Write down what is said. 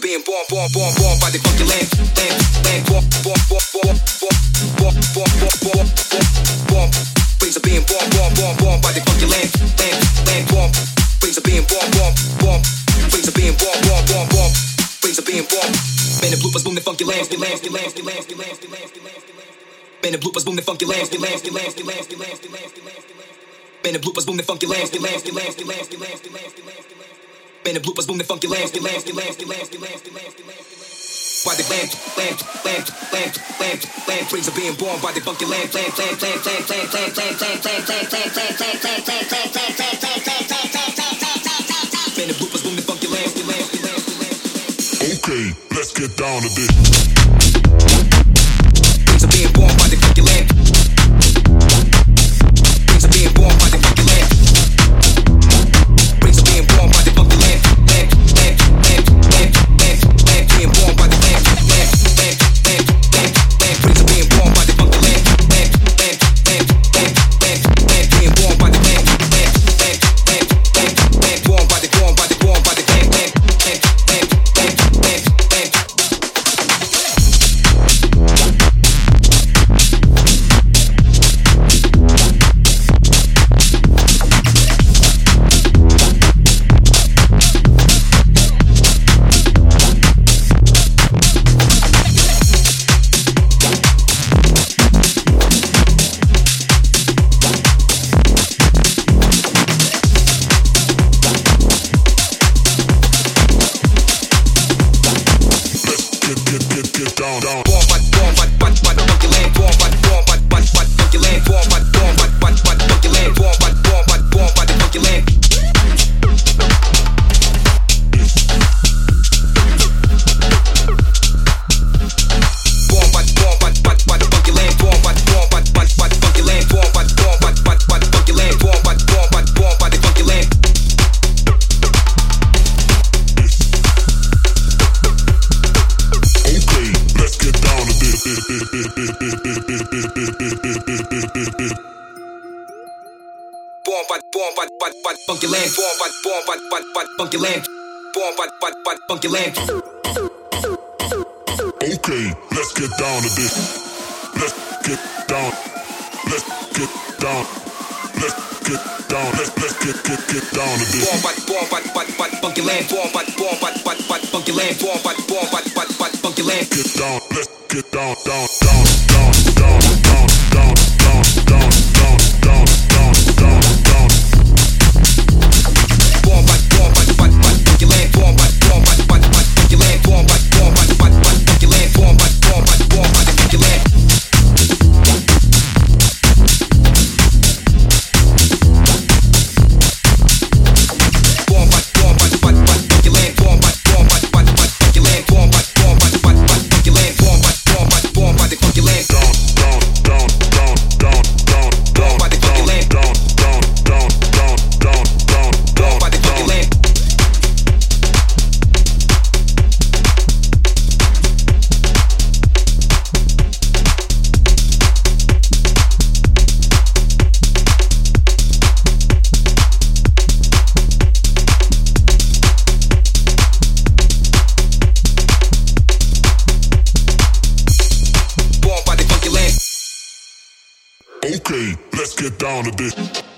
born, born, born born by the funky land, land, land, born, born, born, born, born, born, born, born, born, born, ways of being born, born, born, born by the funky land, land, land, born, ways of being born, born, born, ways of being born, born, born, born, ways of being born. Man, the bloopers boom the funky lands, the lands, the lands, the lands, the lands, the lands, the lands, the bloopers boom the funky lands, the lands, the lands, the lands, the lands, the lands, the lands, the bloopers boom the funky lands, the lands, the lands, the lands, the lands, the lands, the lands, Man, the bloopers boom the funky lands, the lands, the lands, the lands, the lands, the lands, the lands. Why the land, land, land, land, land, land, dreams of being born by the funky land, land, land, land, land, land, land, land, land, land, land, land, Man, the bloopers boom the funky lands, the lands, the lands, the lands. Okay, let's get down to this. Funky land. Born by, born by, by, by funky land. Born by, by, by funky land. Okay, let's get down to this. Let's get down. Let's get down. Let's get down. Let's let's get get get down to this. Born by, born by, by, by funky land. Born by, born by, by, by funky land. Born by, born by, by, by funky land. Get down. Let's get down down down down Okay, let's get down to this.